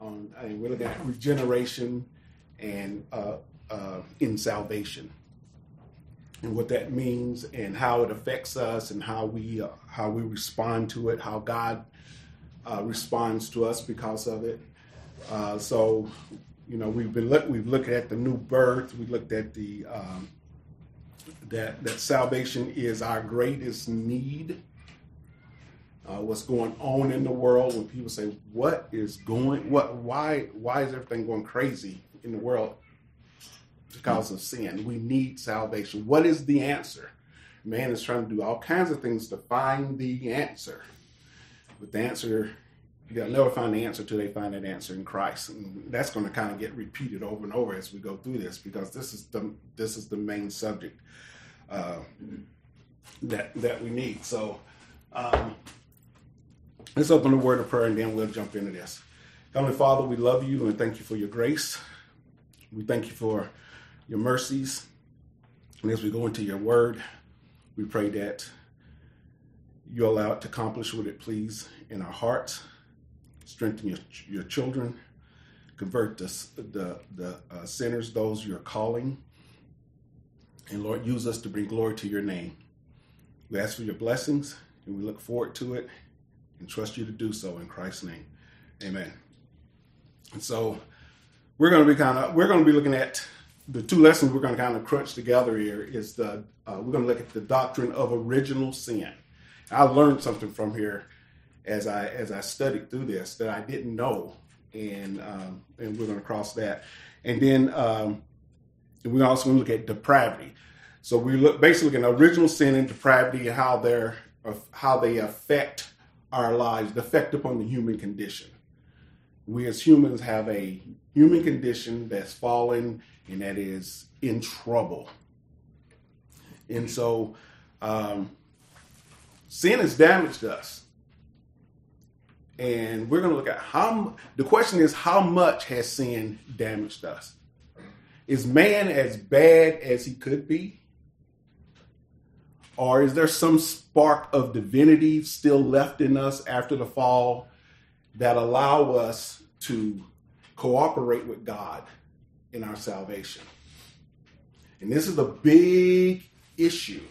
on, and we're looking at regeneration and uh, uh, in salvation, and what that means, and how it affects us, and how we uh, how we respond to it, how God uh, responds to us because of it. Uh, so, you know, we've been look, we've looked at the new birth. We looked at the um, that that salvation is our greatest need. Uh, what's going on in the world when people say, "What is going? What? Why? Why is everything going crazy in the world?" Because of sin. We need salvation. What is the answer? Man is trying to do all kinds of things to find the answer. But the answer, they'll never find the answer till they find that answer in Christ. And that's going to kind of get repeated over and over as we go through this because this is the this is the main subject uh, that that we need. So um, let's open the word of prayer and then we'll jump into this. Heavenly Father, we love you and thank you for your grace. We thank you for your mercies. And as we go into your word, we pray that you allow it to accomplish what it please in our hearts, strengthen your, your children, convert the, the, the uh, sinners, those you're calling, and Lord, use us to bring glory to your name. We ask for your blessings and we look forward to it and trust you to do so in Christ's name. Amen. And so we're going to be kind of we're going to be looking at the two lessons we're going to kind of crunch together here is the uh, we're going to look at the doctrine of original sin. I learned something from here as I as I studied through this that I didn't know, and um, and we're going to cross that, and then um, we also going to look at depravity. So we look basically at original sin and depravity and how they're how they affect our lives, the effect upon the human condition. We as humans have a human condition that's fallen and that is in trouble. And so um, sin has damaged us. And we're going to look at how the question is how much has sin damaged us? Is man as bad as he could be? Or is there some spark of divinity still left in us after the fall that allow us to cooperate with God in our salvation? And this is a big issue.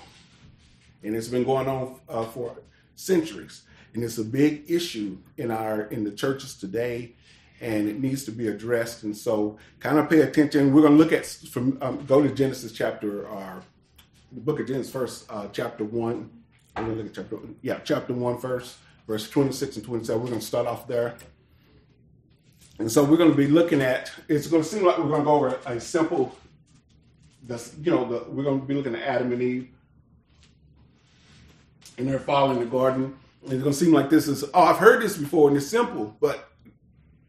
And it's been going on uh, for centuries. And it's a big issue in our in the churches today and it needs to be addressed. And so, kind of pay attention. We're going to look at from um, go to Genesis chapter uh, the book of Genesis first, uh, chapter one. We're going to look at chapter yeah, chapter one first, verse twenty six and twenty seven. We're going to start off there. And so we're going to be looking at. It's going to seem like we're going to go over a simple. That's you know the, we're going to be looking at Adam and Eve, and they're following the garden. And it's going to seem like this is oh I've heard this before and it's simple, but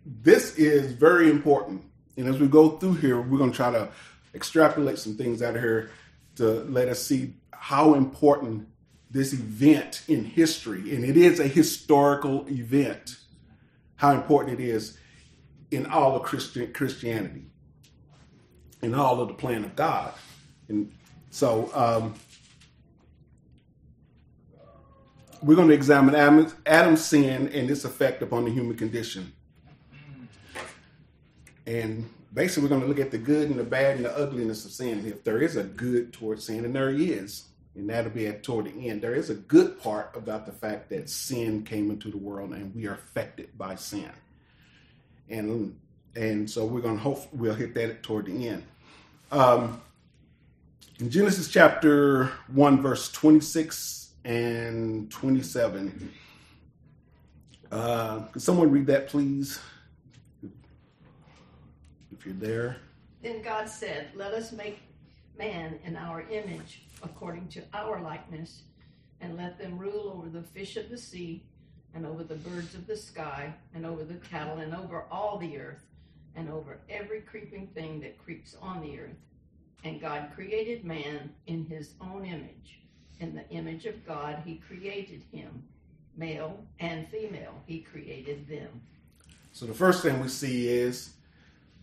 this is very important. And as we go through here, we're going to try to extrapolate some things out of here to let us see how important this event in history, and it is a historical event, how important it is in all of Christian Christianity, in all of the plan of God. And so um, we're going to examine Adam, Adam's sin and its effect upon the human condition. And basically, we're going to look at the good and the bad and the ugliness of sin. If there is a good towards sin, and there is, and that'll be at toward the end, there is a good part about the fact that sin came into the world and we are affected by sin. And and so we're going to hope we'll hit that toward the end. Um, in Genesis chapter 1, verse 26 and 27. Uh, someone read that, please? If you're there. Then God said, Let us make man in our image, according to our likeness, and let them rule over the fish of the sea, and over the birds of the sky, and over the cattle, and over all the earth, and over every creeping thing that creeps on the earth. And God created man in his own image. In the image of God, he created him. Male and female, he created them. So the first thing we see is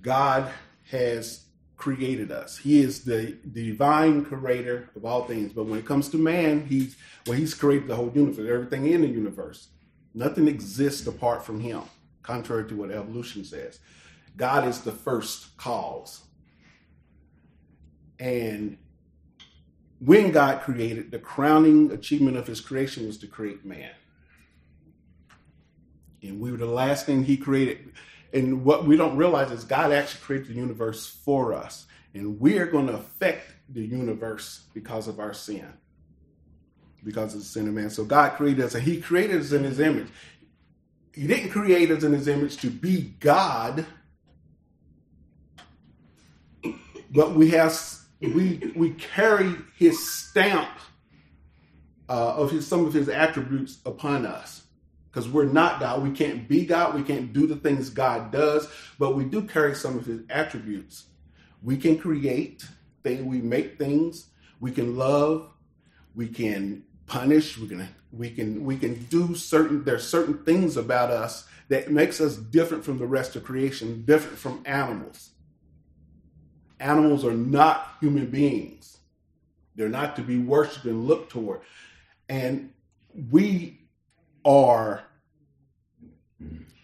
God has created us. He is the, the divine creator of all things. But when it comes to man, he's well, he's created the whole universe, everything in the universe. Nothing exists apart from him. contrary to what evolution says. God is the first cause. And when God created, the crowning achievement of his creation was to create man. And we were the last thing he created. And what we don't realize is God actually created the universe for us. And we are going to affect the universe because of our sin, because of the sin of man. So God created us, and He created us in His image. He didn't create us in His image to be God, but we have we we carry His stamp uh, of his some of His attributes upon us because we're not God. We can't be God. We can't do the things God does, but we do carry some of his attributes. We can create things, we make things, we can love, we can punish, we can we can we can do certain there's certain things about us that makes us different from the rest of creation, different from animals. Animals are not human beings. They're not to be worshiped and looked toward. And we are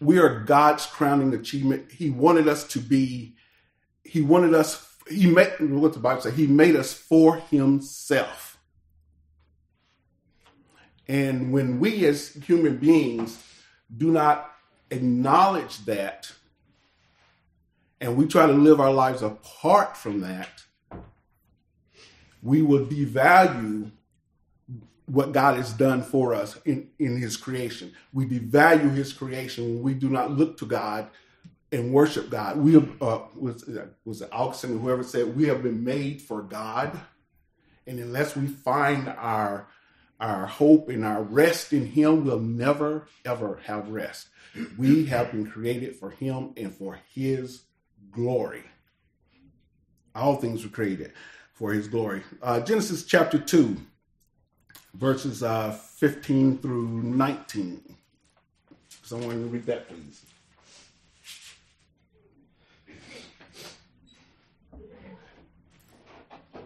we are God's crowning achievement. He wanted us to be, he wanted us, he made, what the Bible says, he made us for himself. And when we as human beings do not acknowledge that, and we try to live our lives apart from that, we will devalue what God has done for us in, in his creation. We devalue his creation when we do not look to God and worship God. We uh, was was it Augustine whoever said we have been made for God, and unless we find our our hope and our rest in Him, we'll never ever have rest. We have been created for Him and for His glory. All things were created for His glory. Uh, Genesis chapter two verses uh, 15 through 19. Someone read that, please.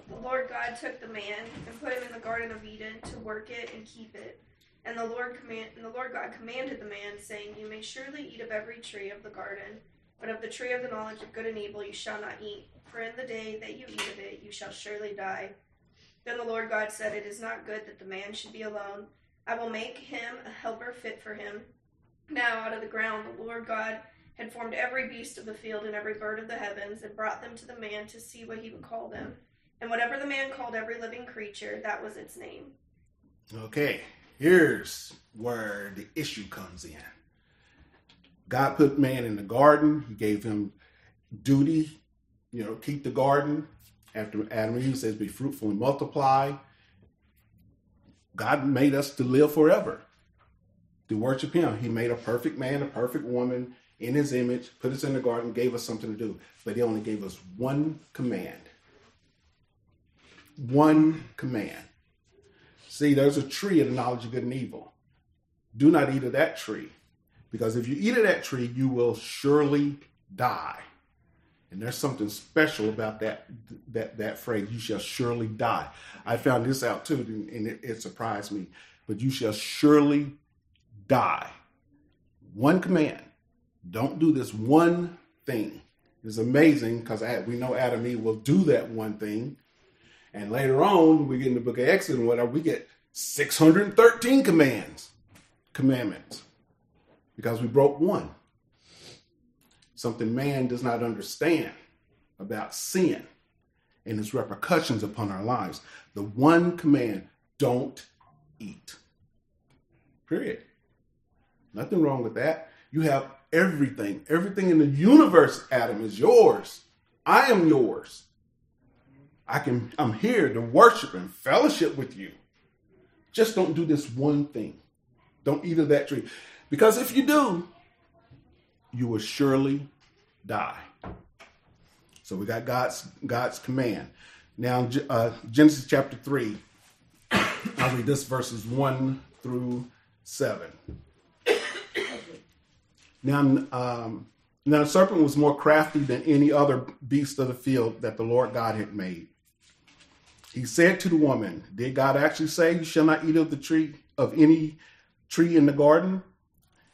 The Lord God took the man and put him in the Garden of Eden to work it and keep it. And the Lord command and the Lord God commanded the man, saying, You may surely eat of every tree of the garden, but of the tree of the knowledge of good and evil you shall not eat. For in the day that you eat of it, you shall surely die. Then the Lord God said, It is not good that the man should be alone. I will make him a helper fit for him. Now out of the ground the Lord God had formed every beast of the field and every bird of the heavens, and brought them to the man to see what he would call them. And whatever the man called every living creature, that was its name. Okay, here's where the issue comes in. God put man in the garden, he gave him duty, you know, keep the garden, after Adam and Eve says, be fruitful and multiply. God made us to live forever, to worship Him. He made a perfect man, a perfect woman in His image, put us in the garden, gave us something to do. But He only gave us one command. One command. See, there's a tree of the knowledge of good and evil. Do not eat of that tree, because if you eat of that tree, you will surely die. And there's something special about that that that phrase. You shall surely die. I found this out too, and it, it surprised me. But you shall surely die. One command: don't do this one thing. It's amazing because we know Adam and Eve will do that one thing, and later on we get in the book of Exodus and whatever we get 613 commands, commandments, because we broke one something man does not understand about sin and its repercussions upon our lives. The one command don't eat. Period. Nothing wrong with that. You have everything. Everything in the universe, Adam, is yours. I am yours. I can I'm here to worship and fellowship with you. Just don't do this one thing. Don't eat of that tree. Because if you do, you will surely die. So we got God's God's command. Now uh, Genesis chapter three. I'll read this verses one through seven. Now, um, now the serpent was more crafty than any other beast of the field that the Lord God had made. He said to the woman, "Did God actually say you shall not eat of the tree of any tree in the garden?"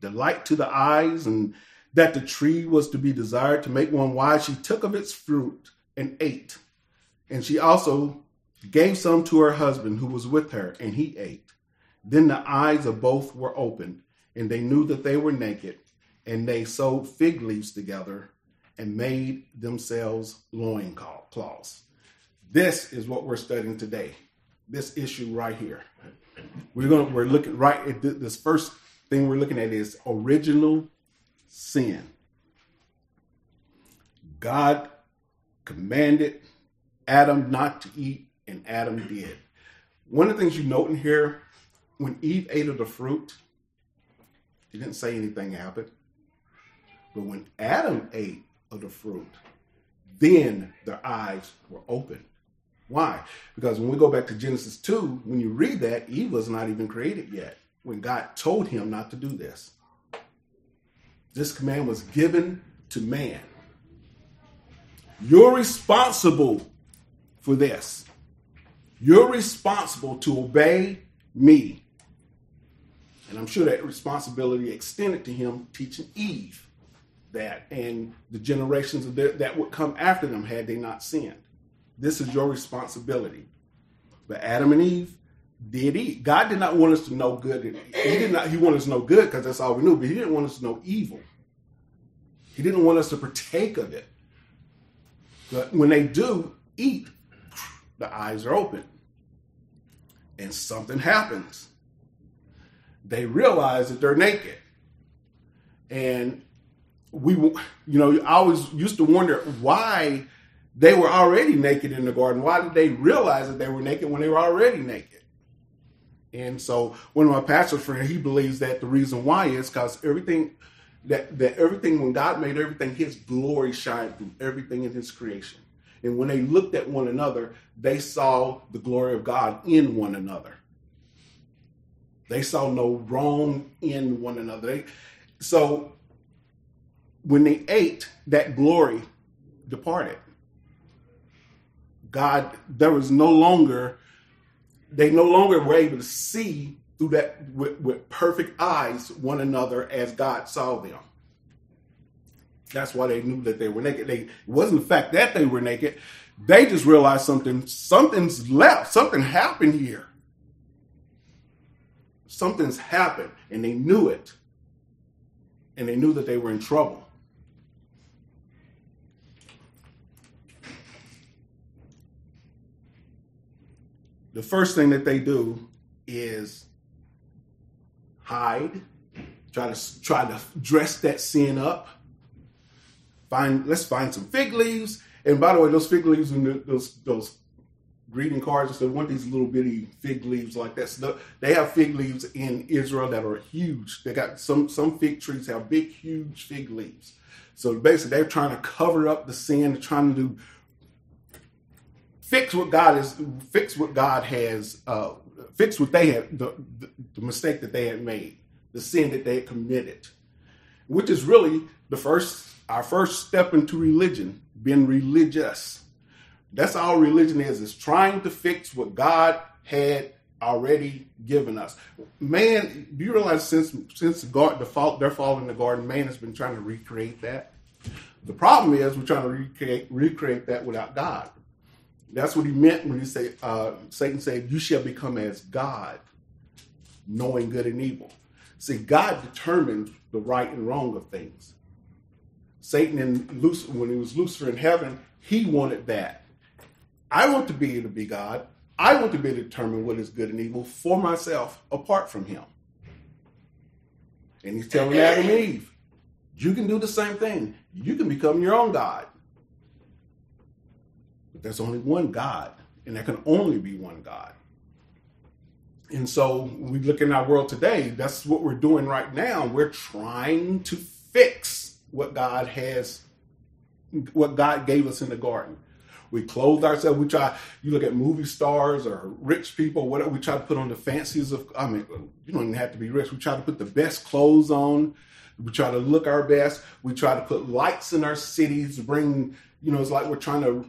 delight to the eyes, and that the tree was to be desired to make one wise, she took of its fruit and ate. And she also gave some to her husband who was with her, and he ate. Then the eyes of both were opened, and they knew that they were naked, and they sewed fig leaves together and made themselves loin cloths. This is what we're studying today. This issue right here. We're going to we're looking right at this first thing we're looking at is original sin. God commanded Adam not to eat, and Adam did. One of the things you note in here, when Eve ate of the fruit, he didn't say anything happened. But when Adam ate of the fruit, then their eyes were opened. Why? Because when we go back to Genesis 2, when you read that, Eve was not even created yet when God told him not to do this. This command was given to man. You're responsible for this. You're responsible to obey me. And I'm sure that responsibility extended to him teaching Eve that and the generations that would come after them had they not sinned. This is your responsibility. But Adam and Eve did eat. God did not want us to know good. He did not. He wanted us to know good because that's all we knew. But He didn't want us to know evil. He didn't want us to partake of it. But when they do eat, the eyes are open, and something happens. They realize that they're naked, and we, you know, I always used to wonder why they were already naked in the garden. Why did they realize that they were naked when they were already naked? And so one of my pastor friends, he believes that the reason why is because everything that that everything when God made everything, his glory shined through everything in his creation. And when they looked at one another, they saw the glory of God in one another. They saw no wrong in one another. They, so when they ate, that glory departed. God, there was no longer, they no longer were able to see through that with, with perfect eyes one another as God saw them. That's why they knew that they were naked. They it wasn't the fact that they were naked. They just realized something, something's left, something happened here. Something's happened, and they knew it. And they knew that they were in trouble. The first thing that they do is hide, try to try to dress that sin up. Find let's find some fig leaves. And by the way, those fig leaves and those those greeting cards, they want these little bitty fig leaves like that. So they have fig leaves in Israel that are huge. They got some some fig trees have big, huge fig leaves. So basically, they're trying to cover up the sin, trying to do fix what God is fix what God has uh, fix what they had the, the, the mistake that they had made, the sin that they had committed, which is really the first our first step into religion, being religious. That's all religion is, is trying to fix what God had already given us. Man, do you realize since since God the fault their fall in the garden, man has been trying to recreate that. The problem is we're trying to recreate recreate that without God. That's what he meant when he said, uh, Satan said, You shall become as God, knowing good and evil. See, God determines the right and wrong of things. Satan and Lucifer, when he was Lucifer in heaven, he wanted that. I want to be able to be God. I want to be able to determine what is good and evil for myself apart from him. And he's telling Adam and Eve, you can do the same thing. You can become your own God. There's only one God, and there can only be one God. And so we look in our world today, that's what we're doing right now. We're trying to fix what God has, what God gave us in the garden. We clothe ourselves. We try. You look at movie stars or rich people, whatever. We try to put on the fancies of. I mean, you don't even have to be rich. We try to put the best clothes on. We try to look our best. We try to put lights in our cities. Bring. You know, it's like we're trying to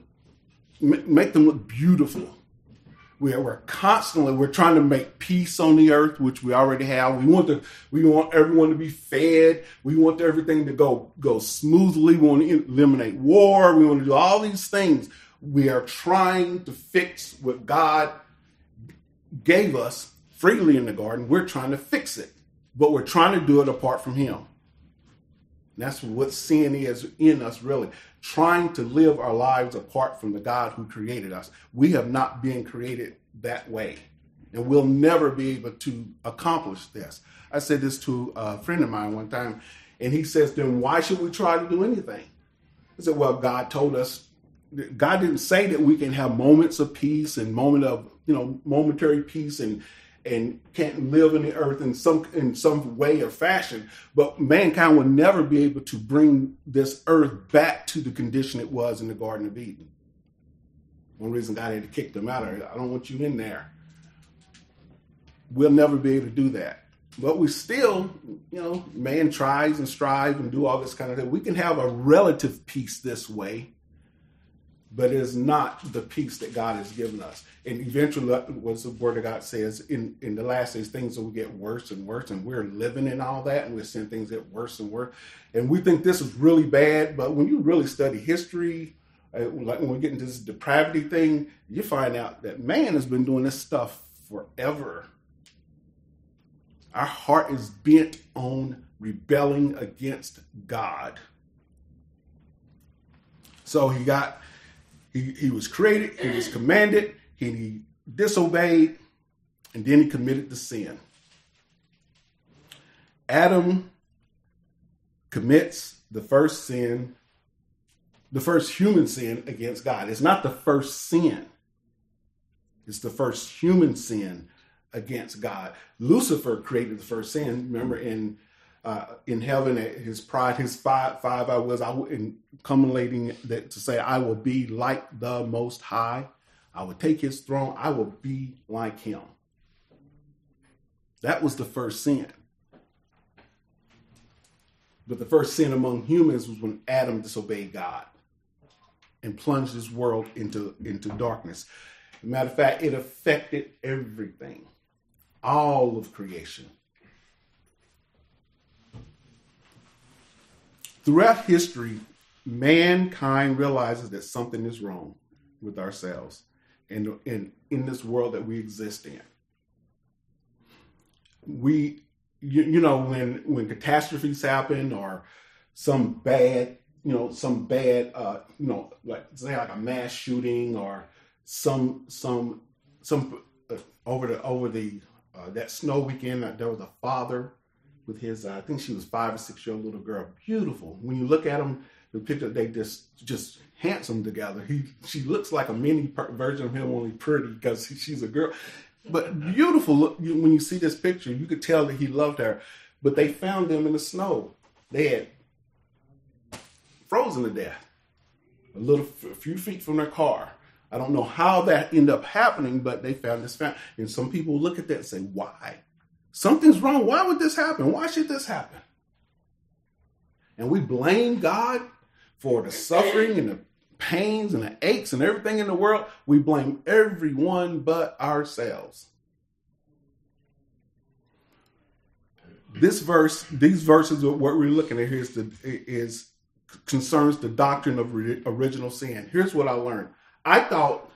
make them look beautiful. We're, we're constantly we're trying to make peace on the earth, which we already have. We want to we want everyone to be fed. We want everything to go go smoothly. We want to eliminate war. We want to do all these things. We are trying to fix what God gave us freely in the garden. We're trying to fix it, but we're trying to do it apart from Him. that's what sin is in us, really. Trying to live our lives apart from the God who created us. We have not been created that way, and we'll never be able to accomplish this. I said this to a friend of mine one time, and he says, Then why should we try to do anything? I said, Well, God told us God didn't say that we can have moments of peace and moment of you know momentary peace and and can't live in the earth in some in some way or fashion. But mankind will never be able to bring this earth back to the condition it was in the Garden of Eden. One reason God had to kick them out. Of I don't want you in there. We'll never be able to do that. But we still, you know, man tries and strives and do all this kind of thing. We can have a relative peace this way but it is not the peace that God has given us. And eventually, what the Word of God says, in, in the last days, things will get worse and worse, and we're living in all that, and we're seeing things get worse and worse. And we think this is really bad, but when you really study history, uh, like when we get into this depravity thing, you find out that man has been doing this stuff forever. Our heart is bent on rebelling against God. So he got he, he was created, he was commanded, he, he disobeyed, and then he committed the sin. Adam commits the first sin, the first human sin against God. It's not the first sin, it's the first human sin against God. Lucifer created the first sin. Remember in uh, in heaven his pride, his five five I was I in culminating that to say I will be like the Most High. I will take his throne. I will be like him. That was the first sin. But the first sin among humans was when Adam disobeyed God and plunged his world into, into darkness. matter of fact, it affected everything, all of creation. Throughout history, mankind realizes that something is wrong with ourselves and in, in this world that we exist in. We, you, you know, when when catastrophes happen or some bad, you know, some bad, uh, you know, like say like a mass shooting or some some some uh, over the over the uh, that snow weekend, there was a father with his, uh, I think she was five or six year old little girl. Beautiful. When you look at them, the picture, they just just handsome together. He she looks like a mini version of him, only pretty because she's a girl. But beautiful. Look, when you see this picture, you could tell that he loved her. But they found them in the snow. They had frozen to death, a little, a few feet from their car. I don't know how that ended up happening, but they found this found. And some people look at that and say, "Why? Something's wrong. Why would this happen? Why should this happen? And we blame God for the suffering and the pains and the aches and everything in the world. We blame everyone but ourselves. This verse, these verses, what we're looking at here is, the, is concerns the doctrine of original sin. Here's what I learned. I thought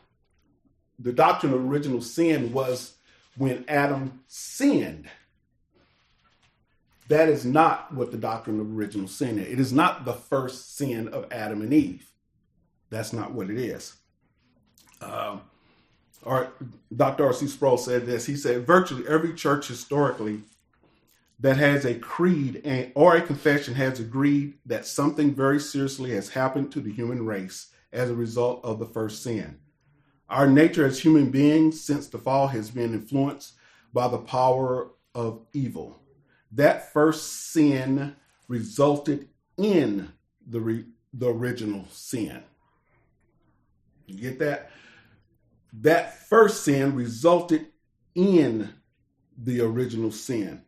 the doctrine of original sin was when Adam sinned. That is not what the doctrine of original sin is. It is not the first sin of Adam and Eve. That's not what it is. Um, or Dr. R.C. Sproul said this. He said, virtually every church historically that has a creed and, or a confession has agreed that something very seriously has happened to the human race as a result of the first sin. Our nature as human beings since the fall has been influenced by the power of evil. That first sin resulted in the, re- the original sin. You get that? That first sin resulted in the original sin.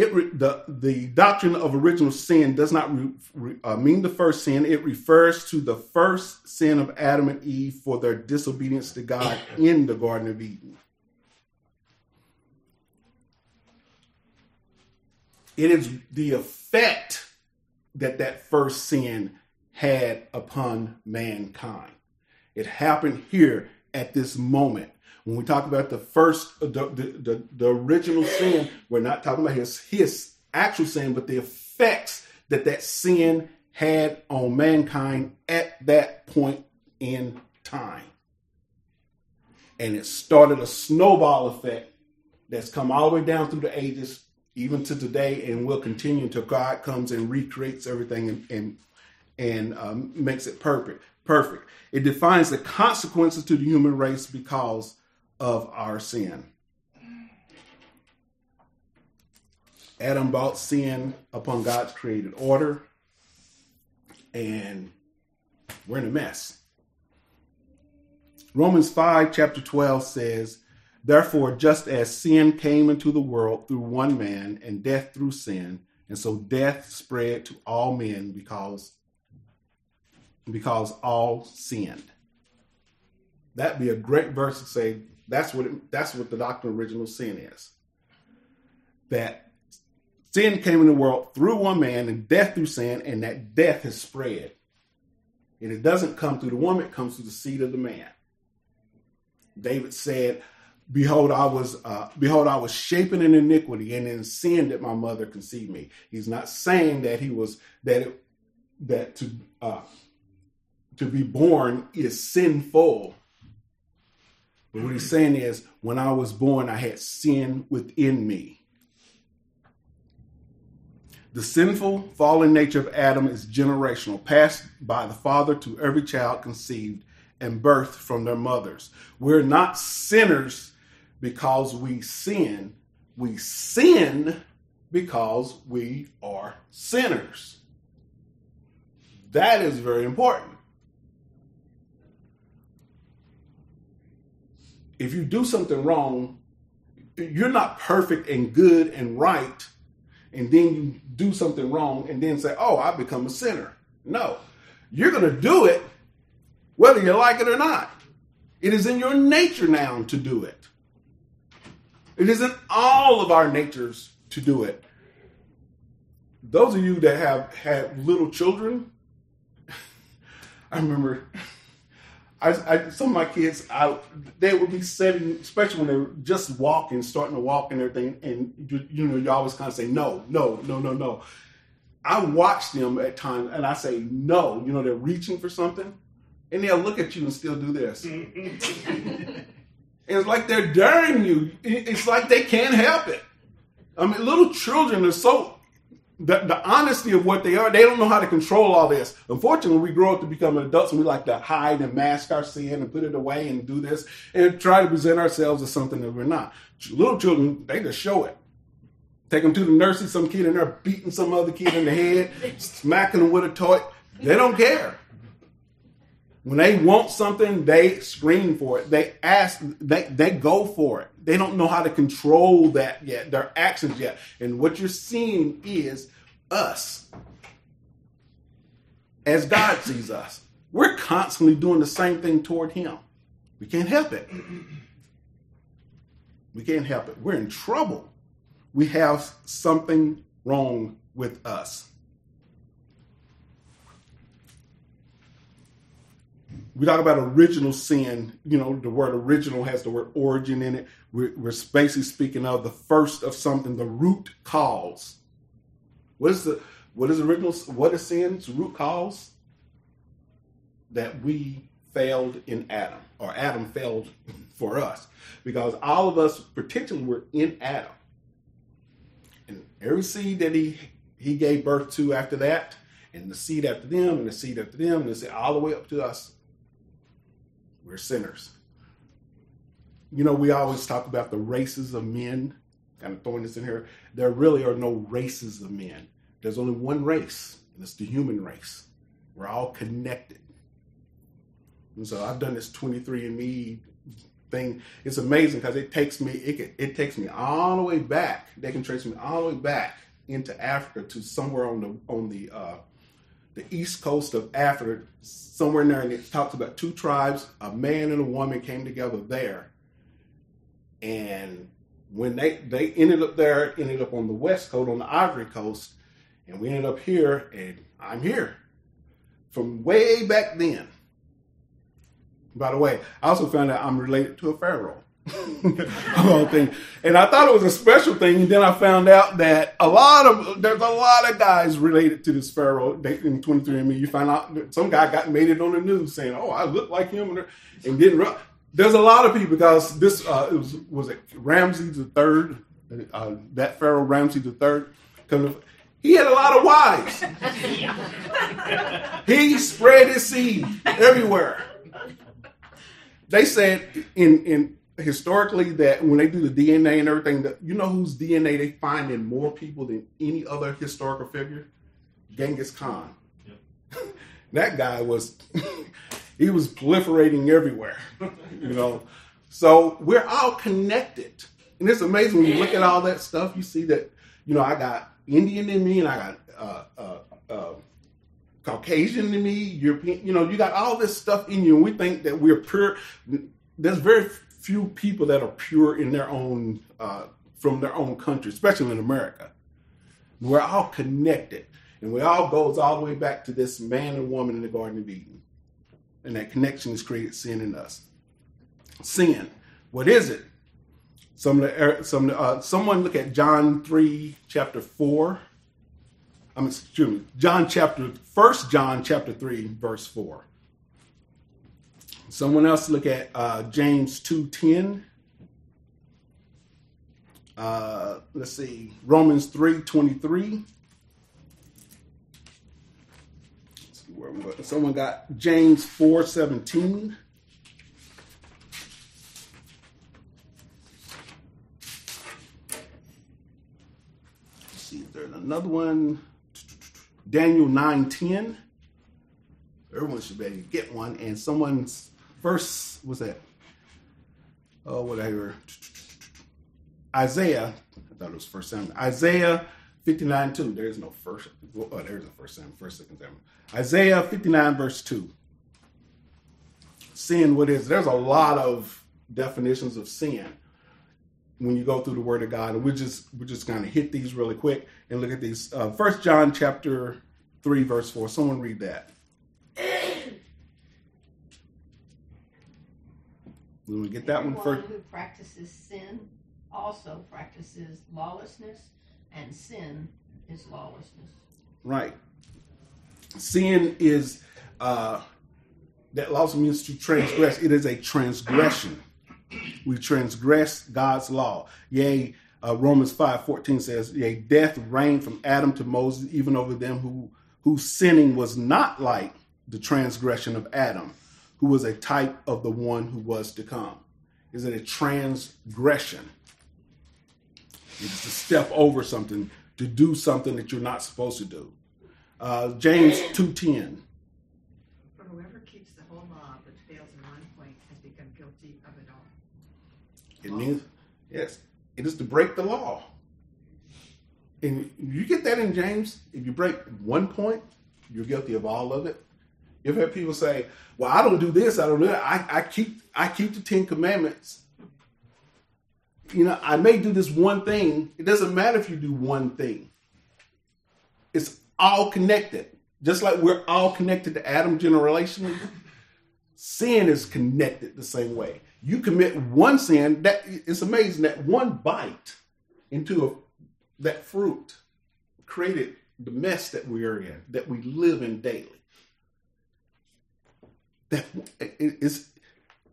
It the the doctrine of original sin does not re, re, uh, mean the first sin. It refers to the first sin of Adam and Eve for their disobedience to God in the Garden of Eden. It is the effect that that first sin had upon mankind. It happened here at this moment. When we talk about the first, the, the, the, the original sin, we're not talking about his, his actual sin, but the effects that that sin had on mankind at that point in time. And it started a snowball effect that's come all the way down through the ages, even to today, and will continue until God comes and recreates everything and, and, and um, makes it perfect. Perfect. It defines the consequences to the human race because of our sin. Adam brought sin upon God's created order, and we're in a mess. Romans 5, chapter 12 says, Therefore, just as sin came into the world through one man, and death through sin, and so death spread to all men because, because all sinned. That'd be a great verse to say that's what it, that's what the doctrine of original sin is. That sin came in the world through one man and death through sin, and that death has spread. And it doesn't come through the woman, it comes through the seed of the man. David said, Behold, I was uh, behold, I was shapen in iniquity, and in sin that my mother conceived me. He's not saying that he was that it, that to uh, to be born is sinful, but what he's saying is, when I was born, I had sin within me. The sinful, fallen nature of Adam is generational, passed by the father to every child conceived and birthed from their mothers. We're not sinners because we sin. We sin because we are sinners. That is very important. If you do something wrong, you're not perfect and good and right, and then you do something wrong and then say, Oh, I become a sinner. No, you're going to do it whether you like it or not. It is in your nature now to do it. It is in all of our natures to do it. Those of you that have had little children, I remember I, I, some of my kids, I, they would be setting, especially when they were just walking, starting to walk and everything, and you, you know, you always kind of say no, no, no, no, no. I watch them at times, and I say no. You know, they're reaching for something, and they'll look at you and still do this. Mm-hmm. it's like they're daring you. It's like they can't help it. I mean, little children are so the, the honesty of what they are, they don't know how to control all this. Unfortunately, we grow up to become adults and we like to hide and mask our sin and put it away and do this and try to present ourselves as something that we're not. Little children, they just show it. Take them to the nursery, some kid in there beating some other kid in the head, smacking them with a toy. They don't care. When they want something, they scream for it. They ask, they, they go for it. They don't know how to control that yet, their actions yet. And what you're seeing is us as God sees us. We're constantly doing the same thing toward Him. We can't help it. We can't help it. We're in trouble. We have something wrong with us. We talk about original sin. You know, the word original has the word origin in it. We're, we're basically speaking of the first of something, the root cause. What is the what is original? What is sin's root cause? That we failed in Adam, or Adam failed for us, because all of us, particularly, were in Adam, and every seed that he he gave birth to after that, and the seed after them, and the seed after them, and the seed all the way up to us we're sinners. you know, we always talk about the races of men, kind of throwing this in here. There really are no races of men. There's only one race, and it's the human race. We're all connected. And so I've done this 23andMe thing. It's amazing because it takes me it, it takes me all the way back. They can trace me all the way back into Africa to somewhere on the on the uh, the east coast of Africa, somewhere in there, and it talks about two tribes, a man and a woman came together there. And when they they ended up there, ended up on the west coast, on the Ivory Coast, and we ended up here, and I'm here from way back then. By the way, I also found out I'm related to a pharaoh. thing. And I thought it was a special thing, and then I found out that a lot of there's a lot of guys related to this pharaoh in 23andMe. You find out some guy got made it on the news saying, "Oh, I look like him," and didn't. There's a lot of people because this uh, it was was it Ramses the third, uh, that pharaoh Ramses the third, he had a lot of wives. he spread his seed everywhere. They said in in historically that when they do the DNA and everything, that you know whose DNA they find in more people than any other historical figure? Genghis Khan. That guy was he was proliferating everywhere. you know. So we're all connected. And it's amazing when you look at all that stuff, you see that, you know, I got Indian in me and I got uh, uh, uh, Caucasian in me, European, you know, you got all this stuff in you, and we think that we're pure. There's very few people that are pure in their own uh, from their own country, especially in America. We're all connected, and we all goes all the way back to this man and woman in the Garden of Eden, and that connection has created sin in us. Sin, what is it? Some of the, er, some uh, someone look at John three chapter four. I'm excuse me, John chapter First John chapter three verse four. Someone else look at uh, James 2.10. Uh, let's see, Romans 3.23. Someone got James 4.17. Let's see if there's another one. Daniel 9.10. Everyone should be able to get one. And someone's verse was that? Oh, whatever. Isaiah, I thought it was first Samuel. Isaiah 59 2. There's no first. Oh, there's a first Samuel, first, second Samuel. Isaiah 59 verse 2. Sin, what is? There's a lot of definitions of sin when you go through the Word of God, and we're just we're just of hit these really quick and look at these. Uh, First John chapter three verse four. Someone read that. We get that Everyone one first. who practices sin also practices lawlessness, and sin is lawlessness. Right. Sin is uh, that also means to transgress. It is a transgression. We transgress God's law. Yea, uh, Romans five fourteen says, Yea, death reigned from Adam to Moses, even over them who whose sinning was not like the transgression of Adam who was a type of the one who was to come. Is it a transgression? It's to step over something, to do something that you're not supposed to do. Uh, James 2.10. For whoever keeps the whole law but fails in one point has become guilty of it all. It means, yes, it is to break the law. And you get that in James, if you break one point, you're guilty of all of it. You've had people say, "Well, I don't do this, I don't do that. I, I keep I keep the Ten Commandments. You know, I may do this one thing. It doesn't matter if you do one thing. It's all connected. Just like we're all connected to Adam generationally, sin is connected the same way. You commit one sin, that it's amazing that one bite into a, that fruit created the mess that we are in, that we live in daily that is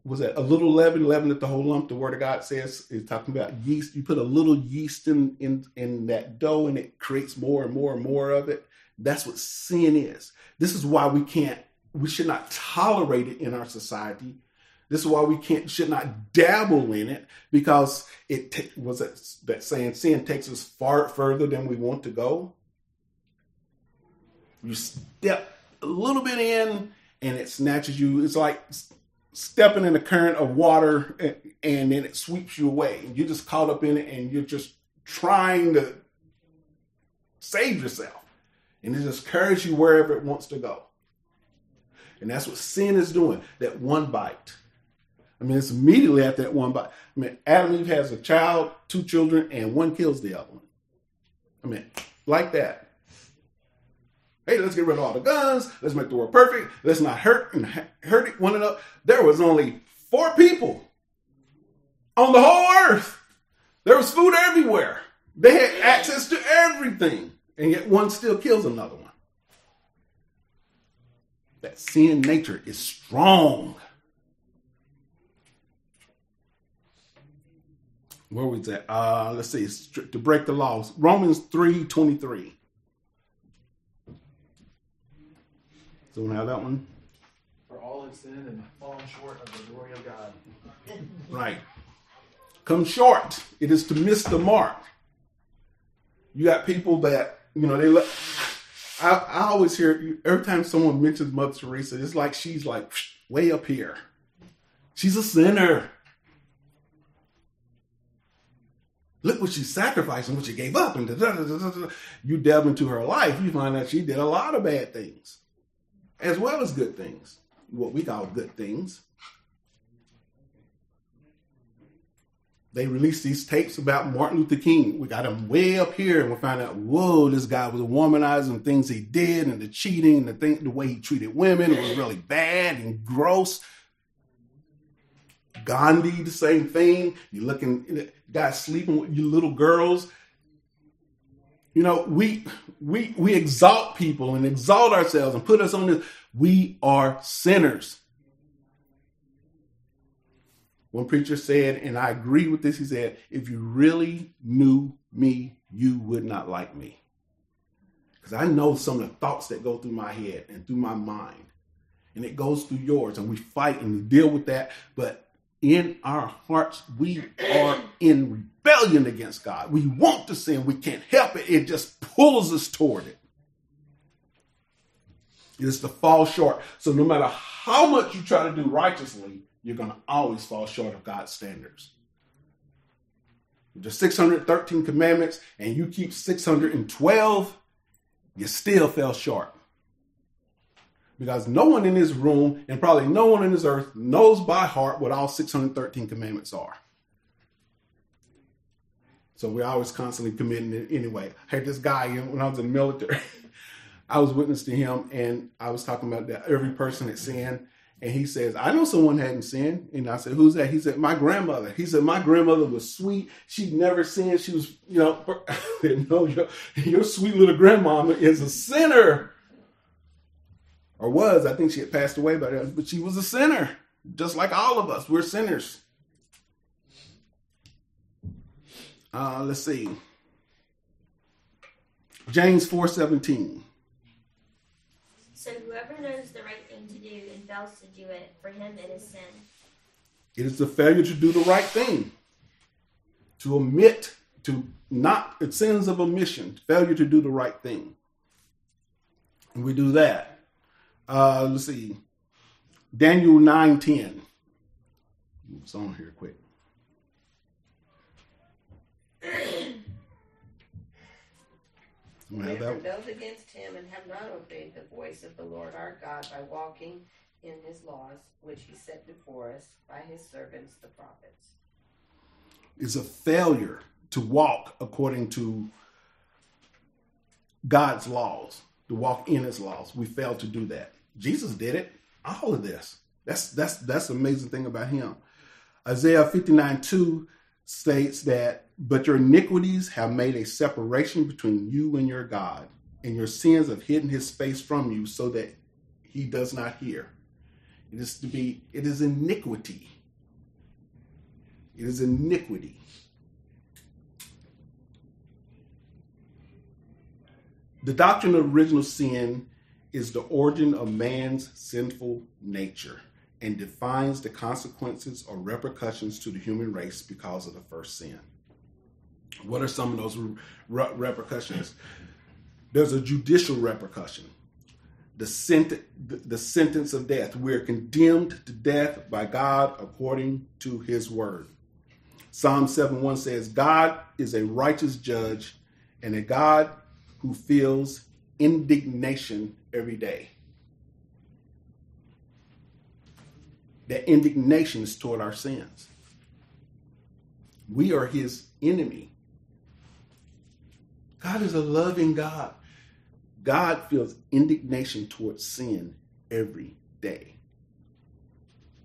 was that a little leaven, leaven at the whole lump. The Word of God says is talking about yeast. You put a little yeast in in in that dough, and it creates more and more and more of it. That's what sin is. This is why we can't, we should not tolerate it in our society. This is why we can't should not dabble in it because it ta- was that, that saying sin takes us far further than we want to go. You step a little bit in and it snatches you. It's like stepping in a current of water and, then it sweeps you away. And You're just caught up in it and you're just trying to save yourself. And it just carries you wherever it wants to go. And that's what sin is doing. That one bite. I mean, it's immediately after that one bite. I mean, Adam Eve has a child, two children, and one kills the other one. I mean, like that. Hey, let's get rid of all the guns. Let's make the world perfect. Let's not hurt and hurt one another. There was only four people on the whole earth. There was food everywhere. They had access to everything, and yet one still kills another one. That sin nature is strong. Where was that? Uh, let's see. To break the laws. Romans 3 23. Someone have that one? For all have sinned and fallen short of the glory of God. Right. Come short. It is to miss the mark. You got people that, you know, they let. I, I always hear every time someone mentions Mother Teresa, it's like she's like way up here. She's a sinner. Look what she sacrificed and what she gave up, and da, da, da, you delve into her life, you find that she did a lot of bad things, as well as good things, what we call good things. They released these tapes about Martin Luther King. We got him way up here, and we find out, whoa, this guy was a womanizer, and things he did, and the cheating, and the thing, the way he treated women was really bad and gross. Gandhi, the same thing. You looking guys sleeping with you little girls. You know, we we we exalt people and exalt ourselves and put us on this. We are sinners. One preacher said, and I agree with this, he said, if you really knew me, you would not like me. Because I know some of the thoughts that go through my head and through my mind. And it goes through yours, and we fight and we deal with that. But in our hearts, we are in rebellion against God. We want to sin, we can't help it. It just pulls us toward it. It is to fall short. So no matter how much you try to do righteously, you're going to always fall short of God's standards. The 613 commandments, and you keep 612, you still fell short because no one in this room and probably no one in this earth knows by heart what all 613 commandments are. So we're always constantly committing it anyway. I had this guy when I was in the military. I was witness to him, and I was talking about that every person had sinned. And he says, I know someone hadn't sinned. And I said, Who's that? He said, My grandmother. He said, My grandmother was sweet. She'd never sinned. She was, you know, no, your, your sweet little grandmama is a sinner or was. I think she had passed away, but but she was a sinner, just like all of us. We're sinners. Uh, let's see. James four seventeen. So whoever knows the right thing to do and fails to do it, for him it is sin. It is the failure to do the right thing, to omit, to not, it sins of omission, failure to do the right thing. And we do that. Uh, let's see. Daniel 9:10. It's on here quick. We have rebelled against him and have not obeyed the voice of the Lord our God by walking in his laws, which he set before us by his servants the prophets. It's a failure to walk according to God's laws, to walk in his laws. We fail to do that. Jesus did it. All of this. That's that's that's amazing thing about him. Isaiah 59 2 states that, but your iniquities have made a separation between you and your God, and your sins have hidden his face from you so that he does not hear. It is to be, it is iniquity. It is iniquity. The doctrine of original sin is the origin of man's sinful nature. and defines the consequences or repercussions to the human race because of the first sin. What are some of those re- repercussions? There's a judicial repercussion. The, sent- the sentence of death. We're condemned to death by God according to his word. Psalm 7 1 says, God is a righteous judge and a God who feels indignation every day. That indignation is toward our sins. We are his enemy. God is a loving God. God feels indignation towards sin every day.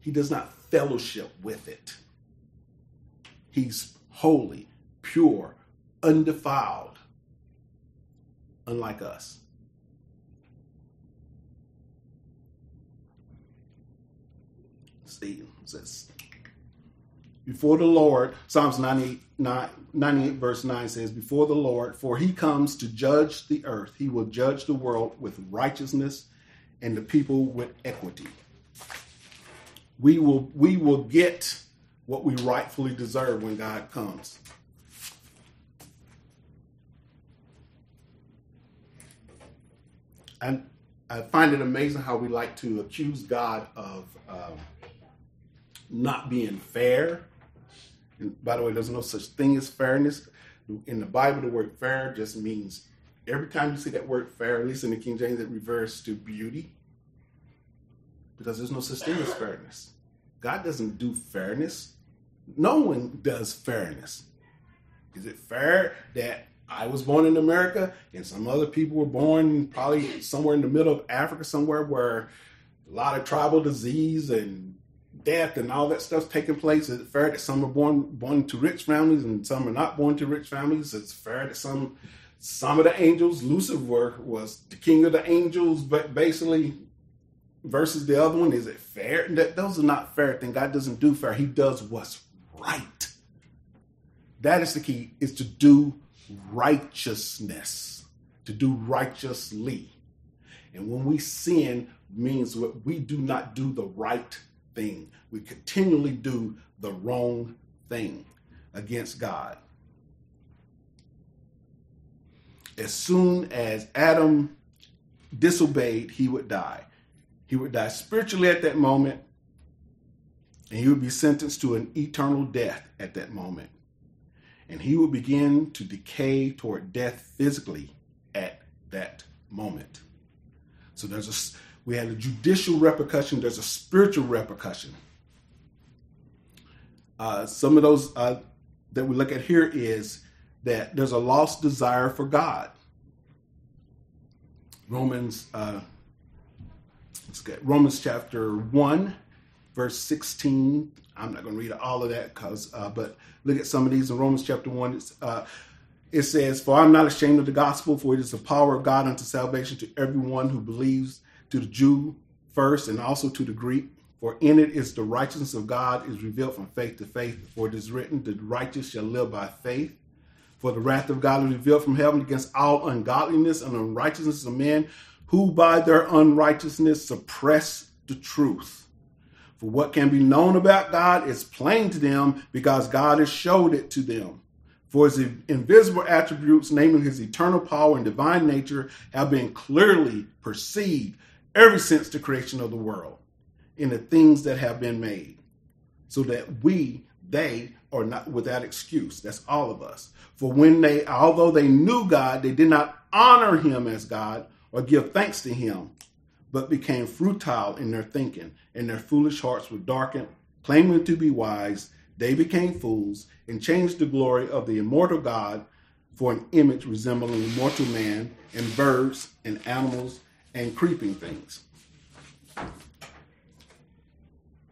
He does not fellowship with it. He's holy, pure, undefiled, unlike us. Says, before the Lord, Psalms 98, 98, verse 9 says, Before the Lord, for he comes to judge the earth, he will judge the world with righteousness and the people with equity. We will, we will get what we rightfully deserve when God comes. And I find it amazing how we like to accuse God of um, not being fair. And by the way, there's no such thing as fairness. In the Bible, the word fair just means every time you see that word fair, at least in the King James, it reverts to beauty. Because there's no such thing as fairness. God doesn't do fairness. No one does fairness. Is it fair that I was born in America and some other people were born probably somewhere in the middle of Africa, somewhere where a lot of tribal disease and death and all that stuff's taking place? Is it fair that some are born born to rich families and some are not born to rich families? It's fair that some some of the angels, Lucifer was the king of the angels, but basically versus the other one. Is it fair? That those are not fair things. God doesn't do fair. He does what's right. That is the key, is to do righteousness, to do righteously. And when we sin, means what we do not do the right thing. We continually do the wrong thing against God. As soon as Adam disobeyed, he would die. He would die spiritually at that moment, and he would be sentenced to an eternal death at that moment. And he would begin to decay toward death physically at that moment. So there's a we had a judicial repercussion, there's a spiritual repercussion. Uh, some of those uh, that we look at here is that there's a lost desire for God. Romans, uh, Romans chapter 1, verse 16. I'm not going to read all of that because, uh, but look at some of these in Romans chapter 1. Uh, it says, For I'm not ashamed of the gospel, for it is the power of God unto salvation to everyone who believes, to the Jew first, and also to the Greek. For in it is the righteousness of God is revealed from faith to faith. For it is written, The righteous shall live by faith. For the wrath of God is revealed from heaven against all ungodliness and unrighteousness of men who by their unrighteousness suppress the truth. For what can be known about God is plain to them because God has showed it to them. For his invisible attributes, namely his eternal power and divine nature, have been clearly perceived ever since the creation of the world in the things that have been made, so that we, they, are not without excuse. That's all of us. For when they, although they knew God, they did not honor him as God or give thanks to him, but became futile in their thinking, and their foolish hearts were darkened. Claiming to be wise, they became fools and changed the glory of the immortal God for an image resembling mortal man and birds and animals and creeping things.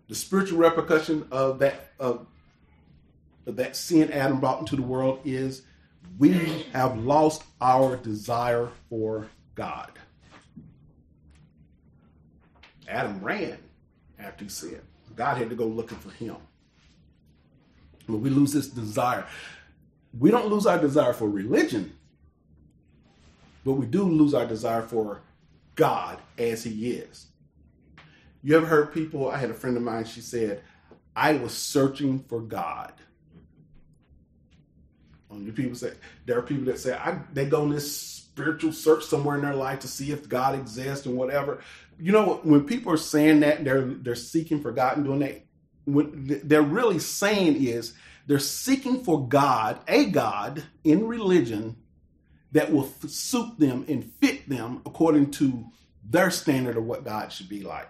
The spiritual repercussion of that of, of that sin Adam brought into the world is we have lost our desire for God. Adam ran after he sinned. God had to go looking for him. But we lose this desire. We don't lose our desire for religion, but we do lose our desire for God as He is. You ever heard people? I had a friend of mine. She said, "I was searching for God." Um, people say there are people that say I, they go on this spiritual search somewhere in their life to see if God exists and whatever. You know, when people are saying that they're they're seeking for God and doing that, what they're really saying is they're seeking for God, a God in religion that will suit them and fit them according to their standard of what God should be like.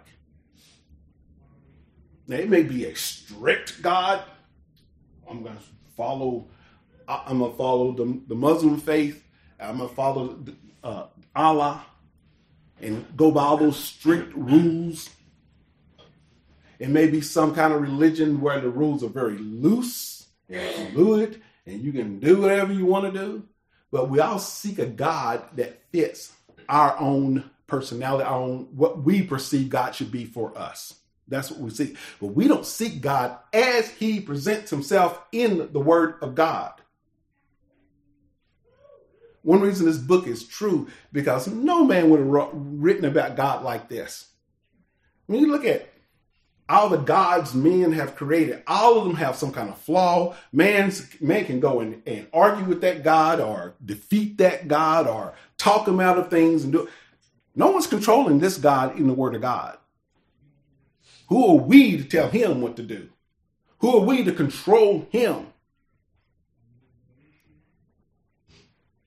Now, it may be a strict God. I'm going to follow. I'm going to follow the, the Muslim faith. I'm going to follow uh, Allah and go by all those strict rules. It may be some kind of religion where the rules are very loose, and fluid, and you can do whatever you want to do. But we all seek a God that fits our own personality, our own what we perceive God should be for us. That's what we seek. But we don't seek God as he presents himself in the word of God. One reason this book is true because no man would have written about God like this. When you look at all the gods men have created, all of them have some kind of flaw. Man's man can go and, and argue with that God or defeat that God or talk him out of things and do no one's controlling this God in the Word of God. Who are we to tell him what to do? Who are we to control him?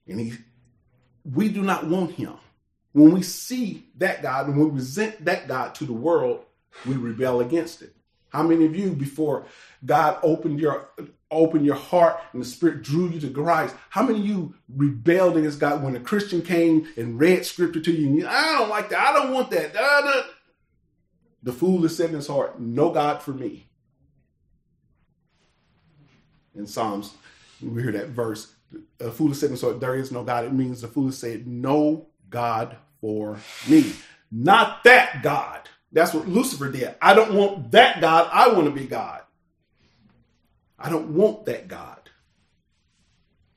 And he, we do not want him. When we see that God and we resent that God to the world, we rebel against it. How many of you, before God opened your opened your heart and the Spirit drew you to Christ, how many of you rebelled against God when a Christian came and read Scripture to you? You I don't like that. I don't want that. Da, da. The fool has said in his heart, "No God for me." In Psalms, we hear that verse. A fool has said in his heart, "There is no God." It means the fool said, "No God for me." Not that God. That's what Lucifer did. I don't want that God. I want to be God. I don't want that God.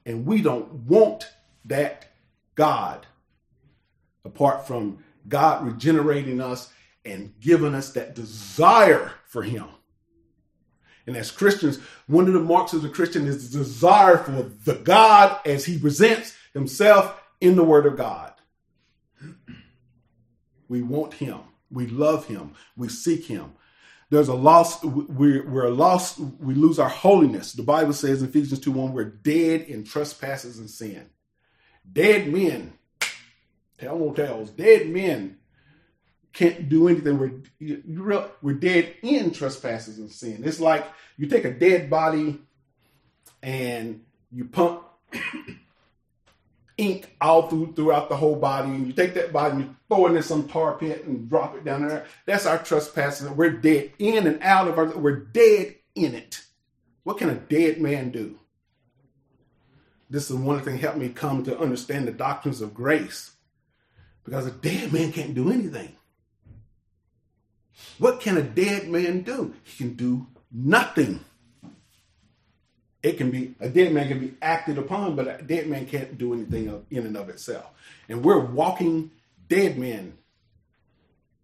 And we don't want that God apart from God regenerating us and giving us that desire for Him. And as Christians, one of the marks of a Christian is the desire for the God as He presents Himself in the Word of God. We want Him. We love him. We seek him. There's a loss. We're, lost. We lose our holiness. The Bible says in Ephesians 2 1, we're dead in trespasses and sin. Dead men, tell no tales, dead men can't do anything. We're, we're dead in trespasses and sin. It's like you take a dead body and you pump ink all through throughout the whole body, and you take that body and you throw it in some tar pit and drop it down there. That's our trespassing. We're dead in and out of our. We're dead in it. What can a dead man do? This is one thing that helped me come to understand the doctrines of grace, because a dead man can't do anything. What can a dead man do? He can do nothing. It can be a dead man can be acted upon, but a dead man can't do anything in and of itself. And we're walking dead men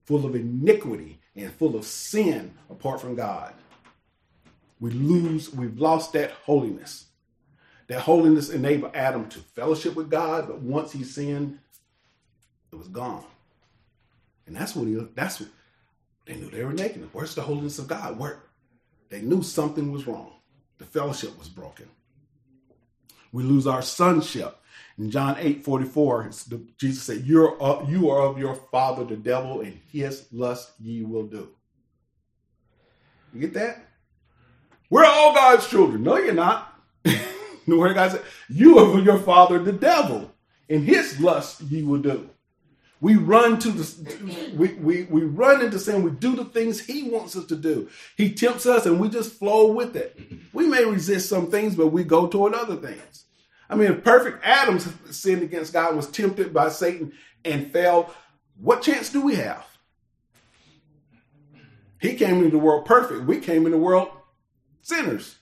full of iniquity and full of sin apart from God. We lose, we've lost that holiness. That holiness enabled Adam to fellowship with God, but once he sinned, it was gone. And that's what he that's what they knew they were naked. Where's the holiness of God? Where they knew something was wrong. The fellowship was broken. We lose our sonship. In John 8 44, Jesus said, You're, uh, You are of your father, the devil, and his lust ye will do. You get that? We're all God's children. No, you're not. no, where God said, You are of your father, the devil, and his lust ye will do. We run to the we, we, we run into sin. We do the things he wants us to do. He tempts us and we just flow with it. We may resist some things, but we go toward other things. I mean, if perfect Adam sinned against God, was tempted by Satan and fell, what chance do we have? He came into the world perfect. We came into the world sinners.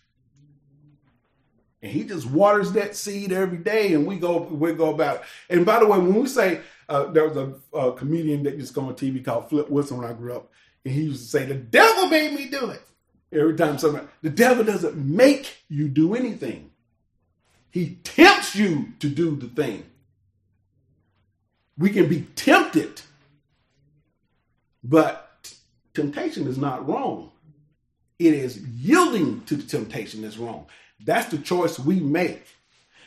And he just waters that seed every day and we go we go about it. And by the way, when we say uh, there was a, a, comedian that used to come on TV called Flip Wilson when I grew up. And he used to say, The devil made me do it. Every time somebody, the devil doesn't make you do anything. He tempts you to do the thing. We can be tempted, but temptation is not wrong. It is yielding to the temptation that's wrong. That's the choice we make.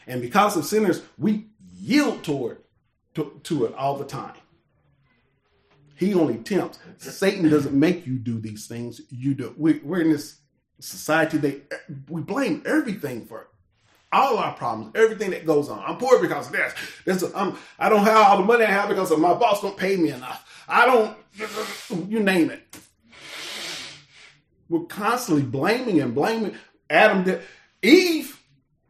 And because of sinners, we yield toward to, to it all the time. He only tempts. Satan doesn't make you do these things. You do. We, we're in this society. They we blame everything for all our problems, everything that goes on. I'm poor because of this. this I'm, I don't have all the money I have because of my boss don't pay me enough. I don't. You name it. We're constantly blaming and blaming. Adam did. Eve.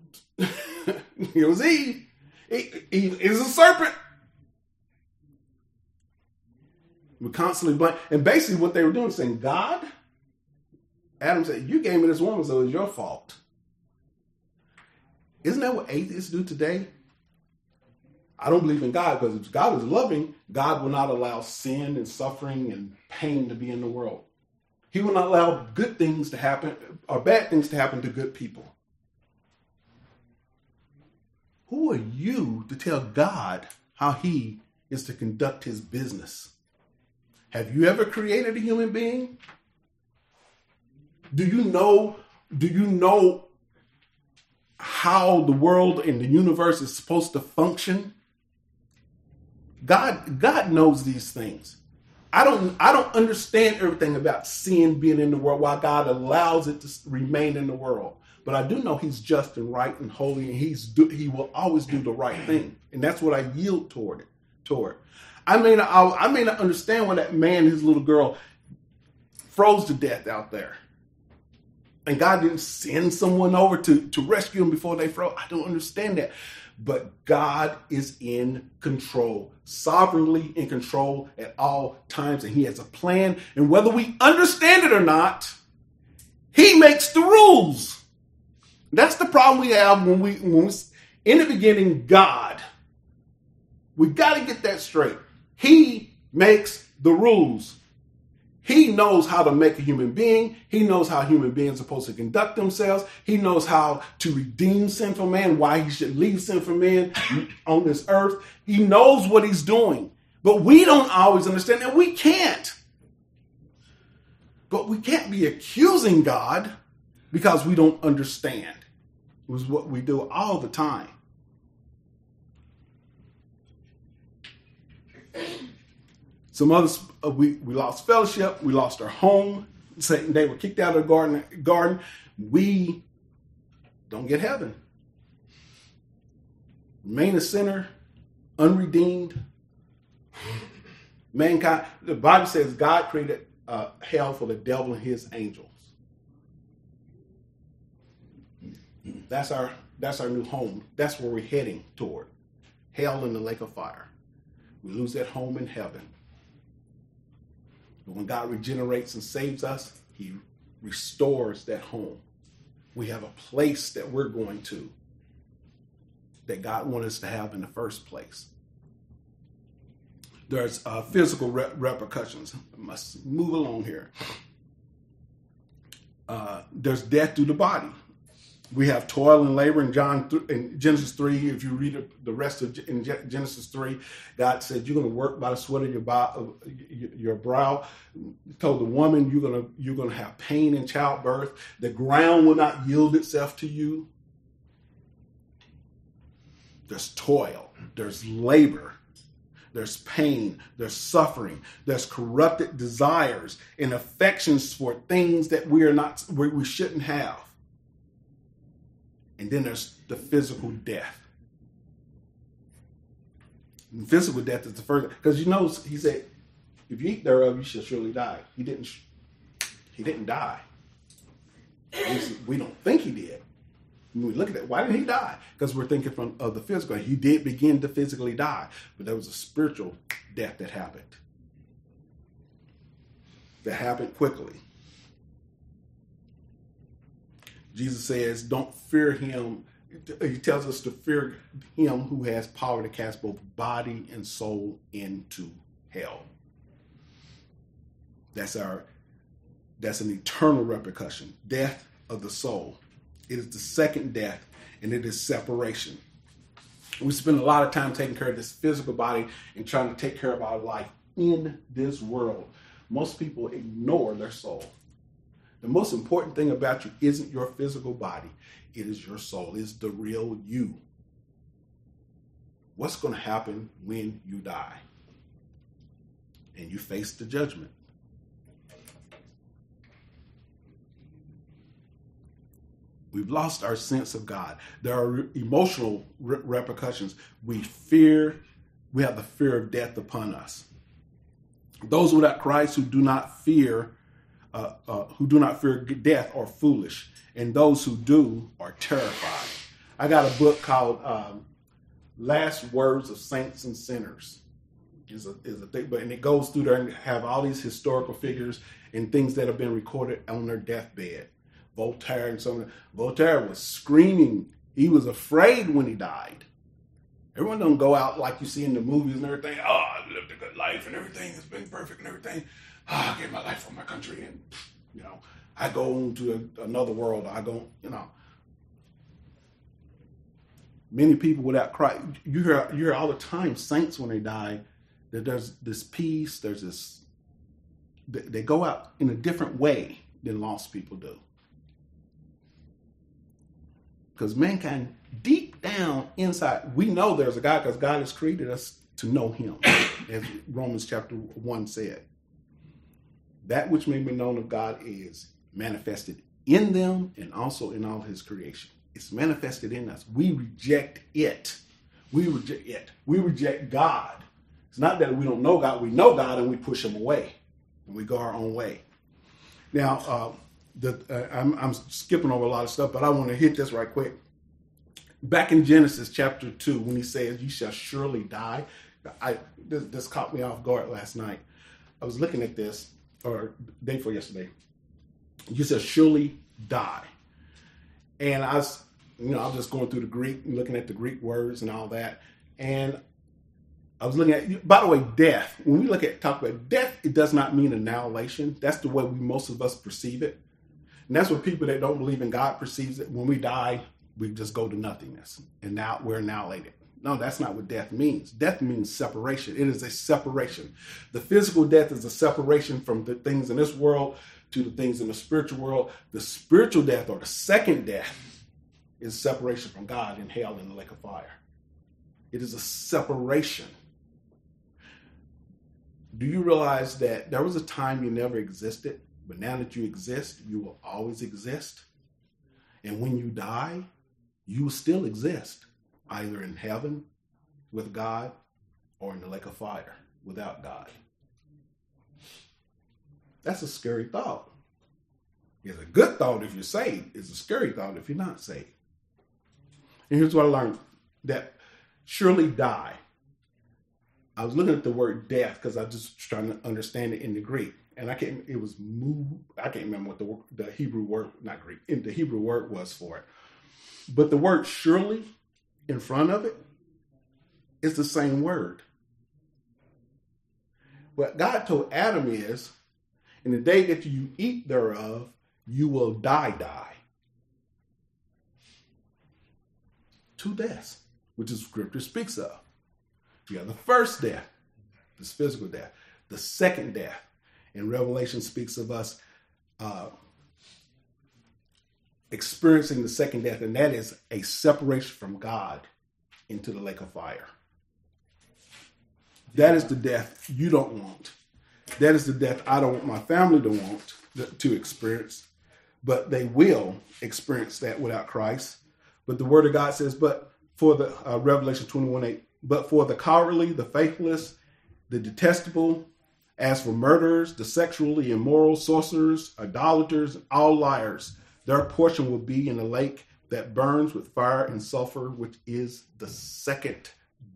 it was Eve. Eve is a serpent. We constantly blame. And basically, what they were doing saying, God, Adam said, You gave me this woman, so it's your fault. Isn't that what atheists do today? I don't believe in God because if God is loving, God will not allow sin and suffering and pain to be in the world. He will not allow good things to happen or bad things to happen to good people. Who are you to tell God how he is to conduct his business? Have you ever created a human being? Do you know do you know how the world and the universe is supposed to function? God God knows these things. I don't I don't understand everything about sin being in the world, why God allows it to remain in the world. But I do know He's just and right and holy, and He's do, He will always do the right thing, and that's what I yield toward it. Toward I may not, I, may not understand why that man, and his little girl, froze to death out there. And God didn't send someone over to, to rescue them before they froze. I don't understand that. But God is in control, sovereignly in control at all times. And He has a plan. And whether we understand it or not, He makes the rules. That's the problem we have when we, when we in the beginning, God. We got to get that straight. He makes the rules. He knows how to make a human being. He knows how human beings are supposed to conduct themselves. He knows how to redeem sinful man, why he should leave sinful man on this earth. He knows what he's doing. But we don't always understand, and we can't. But we can't be accusing God because we don't understand. It was what we do all the time. Some others, uh, we, we lost fellowship, we lost our home. Satan, They were kicked out of the garden. garden. We don't get heaven. Remain a sinner, unredeemed. Mankind, the Bible says God created uh, hell for the devil and his angels. That's our that's our new home. That's where we're heading toward. Hell in the lake of fire. We lose that home in heaven. When God regenerates and saves us, He restores that home. We have a place that we're going to that God wanted us to have in the first place. There's uh, physical re- repercussions. I must move along here. Uh, there's death through the body we have toil and labor in John in Genesis three. If you read the rest of in Genesis three, God said you're going to work by the sweat of your brow. Your brow. He told the woman you're going to you're going to have pain in childbirth. The ground will not yield itself to you. There's toil. There's labor. There's pain, there's suffering, there's corrupted desires and affections for things that we are not we, we shouldn't have and then there's the physical death. And physical death is the first, because you know he said, "If you eat thereof, you shall surely die." He didn't. He didn't die. we don't think he did. When we look at that, why didn't he die? Because we're thinking from of the physical. He did begin to physically die, but there was a spiritual death that happened. That happened quickly. Jesus says, Don't fear him. He tells us to fear him who has power to cast both body and soul into hell. That's our that's an eternal repercussion, death of the soul. It is the second death, and it is separation. We spend a lot of time taking care of this physical body and trying to take care of our life in this world. Most people ignore their soul. The most important thing about you isn't your physical body, it is your soul, it's the real you. What's going to happen when you die? And you face the judgment. We've lost our sense of God. There are emotional re- repercussions. We fear, we have the fear of death upon us. Those without Christ who do not fear, uh, uh, who do not fear death are foolish, and those who do are terrified. I got a book called um, "Last Words of Saints and Sinners." Is a is a thing, but and it goes through there and have all these historical figures and things that have been recorded on their deathbed. Voltaire and some Voltaire was screaming. He was afraid when he died. Everyone don't go out like you see in the movies and everything. Oh, I lived a good life and everything has been perfect and everything. Oh, I gave my life for my country and you know I go into a, another world. I go, you know. Many people without Christ, you hear you hear all the time saints when they die that there's this peace, there's this. They go out in a different way than lost people do. Because mankind, deep down inside, we know there's a God because God has created us to know Him, as Romans chapter 1 said. That which may be known of God is manifested in them and also in all His creation. It's manifested in us. We reject it. We reject it. We reject God. It's not that we don't know God. We know God and we push Him away and we go our own way. Now, uh, the, uh, I'm, I'm, skipping over a lot of stuff, but I want to hit this right quick. Back in Genesis chapter two, when he says, "You shall surely die," I this, this caught me off guard last night. I was looking at this, or day before yesterday. You said, "Surely die," and I was, you know, I was just going through the Greek, looking at the Greek words and all that, and I was looking at, by the way, death. When we look at talk about death, it does not mean annihilation. That's the way we most of us perceive it. And that's what people that don't believe in God perceives it. When we die, we just go to nothingness. And now we're annihilated. No, that's not what death means. Death means separation. It is a separation. The physical death is a separation from the things in this world to the things in the spiritual world. The spiritual death or the second death is separation from God in hell in the lake of fire. It is a separation. Do you realize that there was a time you never existed? But now that you exist, you will always exist. And when you die, you will still exist, either in heaven with God or in the lake of fire without God. That's a scary thought. It's a good thought if you're saved. It's a scary thought if you're not saved. And here's what I learned that surely die. I was looking at the word death because I was just trying to understand it in the Greek and I can't. It was move. I can't remember what the the Hebrew word, not Greek, the Hebrew word was for it. But the word surely in front of it, it is the same word. What God told Adam is, in the day that you eat thereof, you will die, die. Two deaths, which is scripture speaks of. You have the first death, this physical death, the second death, and Revelation speaks of us uh, experiencing the second death, and that is a separation from God into the lake of fire. That is the death you don't want. That is the death I don't want my family to want to experience, but they will experience that without Christ. But the Word of God says, but for the uh, Revelation 21 8, but for the cowardly, the faithless, the detestable, as for murderers, the sexually immoral, sorcerers, idolaters, all liars, their portion will be in the lake that burns with fire and sulfur, which is the second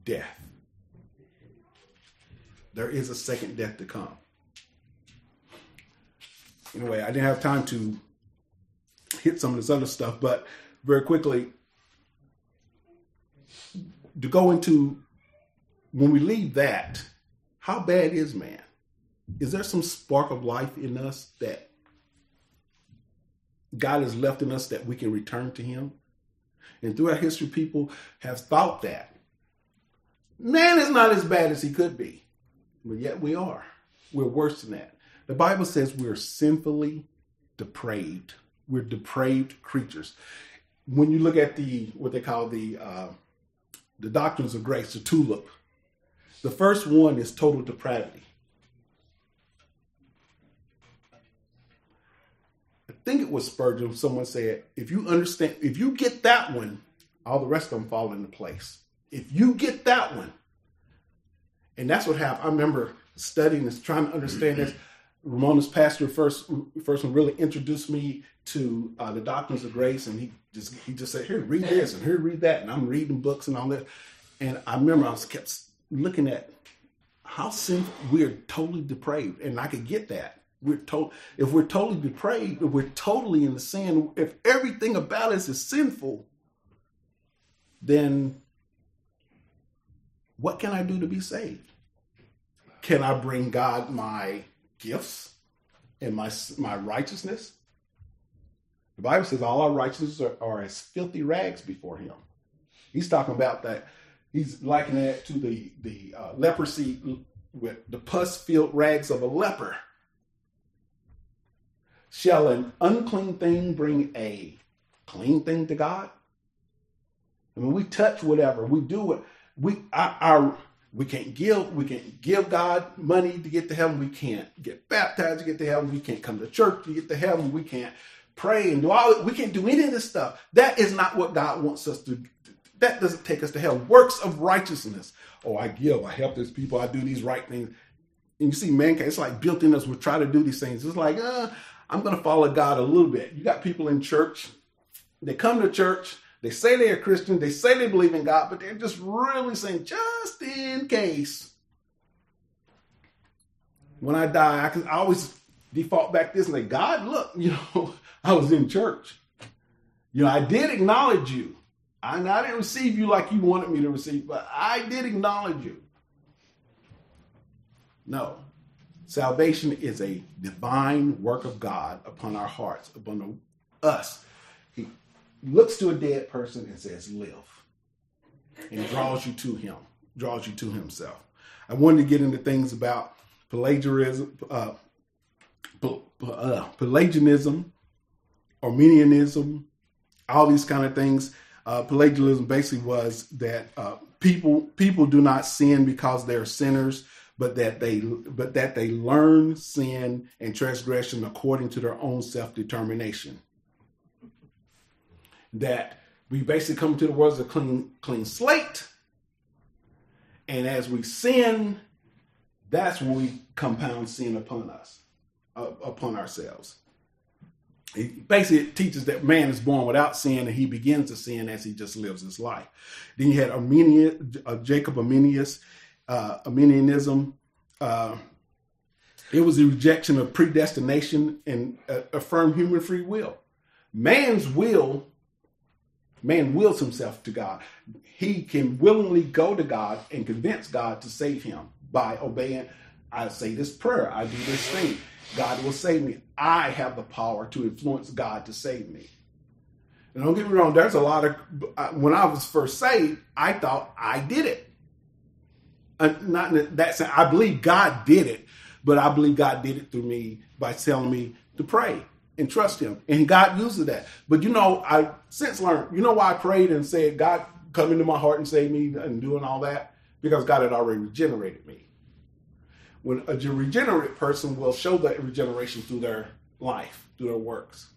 death. There is a second death to come. Anyway, I didn't have time to hit some of this other stuff, but very quickly, to go into when we leave that, how bad is man? is there some spark of life in us that God has left in us that we can return to Him? And throughout history, people have thought that. Man is not as bad as he could be, but yet we are. We're worse than that. The Bible says we're sinfully depraved. We're depraved creatures. When you look at the what they call the uh, the doctrines of grace, the tulip, the first one is total depravity. I think it was Spurgeon. Someone said, if you understand, if you get that one, all the rest of them fall into place. If you get that one, and that's what happened. I remember studying this, trying to understand this. Ramona's pastor first first one really introduced me to uh, the doctrines of grace, and he just he just said, "Here, read this, and here, read that," and I'm reading books and all that. And I remember I was kept looking at how sinful we're totally depraved, and I could get that. We're told if we're totally depraved, if we're totally in the sin, if everything about us is sinful, then what can I do to be saved? Can I bring God my gifts and my my righteousness? The Bible says all our righteousness are, are as filthy rags before Him. He's talking about that. He's likening that to the the uh, leprosy with the pus-filled rags of a leper. Shall an unclean thing bring a clean thing to God? I mean, we touch whatever we do it. We our, our we can't give we can't give God money to get to heaven. We can't get baptized to get to heaven. We can't come to church to get to heaven. We can't pray and do all. We can't do any of this stuff. That is not what God wants us to. That doesn't take us to hell. Works of righteousness. Oh, I give. I help these people. I do these right things. And you see, mankind. It's like built in us. We try to do these things. It's like, uh, I'm going to follow God a little bit. You got people in church. They come to church they say they're Christian, they say they believe in God, but they're just really saying, just in case. When I die, I can I always default back this and say, God, look, you know, I was in church. You know, I did acknowledge you. I, I didn't receive you like you wanted me to receive, but I did acknowledge you. No. Salvation is a divine work of God upon our hearts, upon us He looks to a dead person and says, live. And draws you to him, draws you to himself. I wanted to get into things about plagiarism, uh, uh, Pelagianism, Arminianism, all these kind of things. Uh, Pelagianism basically was that uh, people people do not sin because they're sinners, but that they but that they learn sin and transgression according to their own self determination that we basically come to the world as a clean, clean slate. And as we sin, that's when we compound sin upon us, upon ourselves. It basically it teaches that man is born without sin and he begins to sin as he just lives his life. Then you had Arminian, uh, Jacob Arminius, uh, Arminianism. Uh, it was a rejection of predestination and uh, affirm human free will. Man's will Man wills himself to God. He can willingly go to God and convince God to save him by obeying. I say this prayer, I do this thing. God will save me. I have the power to influence God to save me. And don't get me wrong, there's a lot of, when I was first saved, I thought I did it. Uh, not in that sense. I believe God did it, but I believe God did it through me by telling me to pray and trust him. And God uses that. But you know, I since learned, you know why I prayed and said, God, come into my heart and save me and doing all that? Because God had already regenerated me. When a regenerate person will show that regeneration through their life, through their works.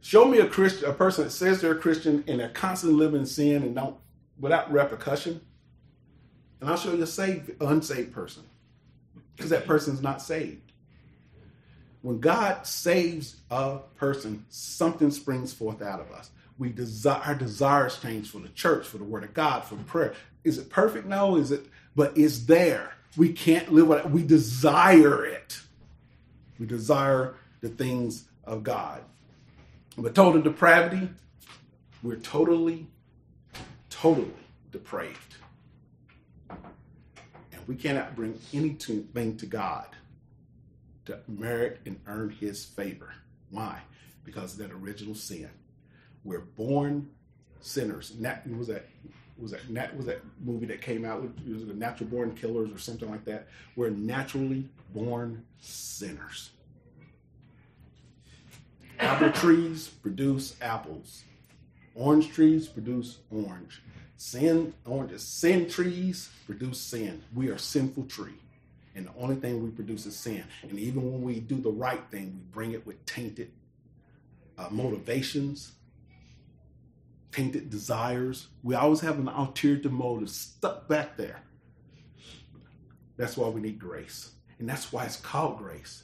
Show me a Christian, a person that says they're a Christian and they're constantly living in sin and don't without repercussion, and I'll show you a saved, unsaved person because that person's not saved. When God saves a person, something springs forth out of us. We desire our desires change for the church, for the word of God, for prayer. Is it perfect? No. Is it? But it's there. We can't live without. We desire it. We desire the things of God. But total depravity, we're totally, totally depraved. And we cannot bring anything to God to merit and earn his favor. Why? Because of that original sin. We're born sinners. Nat, was that was that Nat, was that movie that came out? Was it the Natural Born Killers or something like that? We're naturally born sinners. Apple trees produce apples. Orange trees produce orange. Sin oranges, sin trees produce sin. We are sinful tree. And the only thing we produce is sin. And even when we do the right thing, we bring it with tainted uh, motivations, tainted desires. We always have an ulterior motive stuck back there. That's why we need grace. And that's why it's called grace.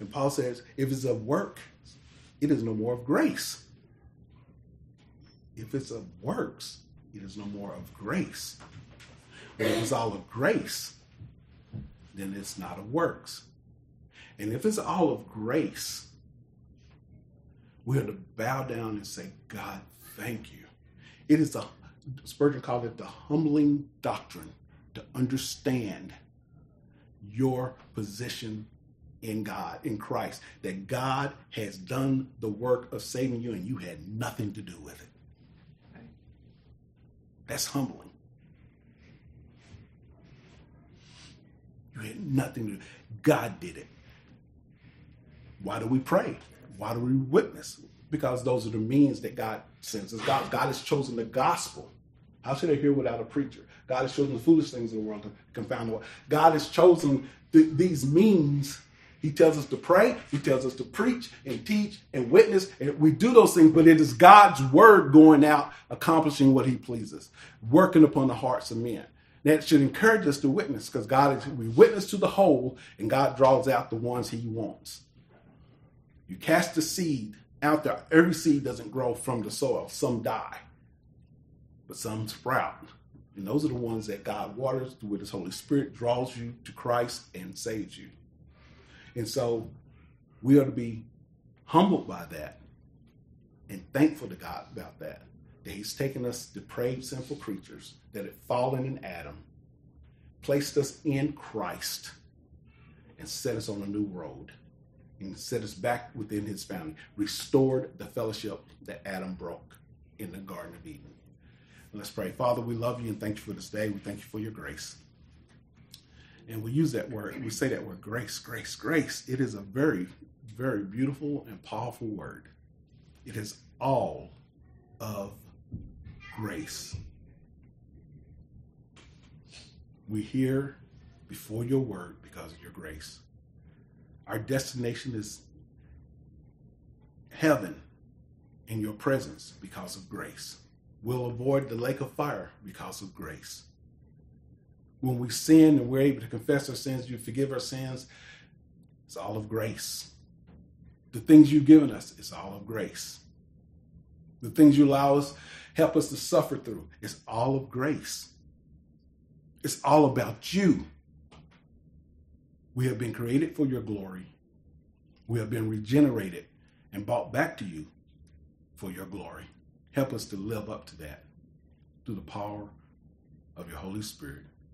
And Paul says, if it's of work, it is no more of grace. If it's of works, it is no more of grace. But if it's all of grace, then it's not of works. And if it's all of grace, we are to bow down and say, God, thank you. It is a, Spurgeon called it the humbling doctrine to understand your position in God, in Christ, that God has done the work of saving you and you had nothing to do with it. That's humbling. You had nothing to do. God did it. Why do we pray? Why do we witness? Because those are the means that God sends us. God, God has chosen the gospel. How should I hear without a preacher? God has chosen the foolish things in the world to confound the world. God has chosen th- these means. He tells us to pray. He tells us to preach and teach and witness. And we do those things, but it is God's word going out, accomplishing what he pleases, working upon the hearts of men. That should encourage us to witness because God is, we witness to the whole and God draws out the ones he wants. You cast the seed out there. Every seed doesn't grow from the soil. Some die, but some sprout. And those are the ones that God waters with his Holy Spirit, draws you to Christ and saves you. And so we are to be humbled by that and thankful to God about that. That He's taken us depraved, sinful creatures that had fallen in Adam, placed us in Christ, and set us on a new road and set us back within His family, restored the fellowship that Adam broke in the Garden of Eden. Let's pray. Father, we love you and thank you for this day. We thank you for your grace. And we use that word, we say that word grace, grace, grace. It is a very, very beautiful and powerful word. It is all of grace. We hear before your word because of your grace. Our destination is heaven in your presence because of grace. We'll avoid the lake of fire because of grace. When we sin and we're able to confess our sins, you forgive our sins, it's all of grace. The things you've given us, it's all of grace. The things you allow us, help us to suffer through, it's all of grace. It's all about you. We have been created for your glory. We have been regenerated and brought back to you for your glory. Help us to live up to that through the power of your Holy Spirit.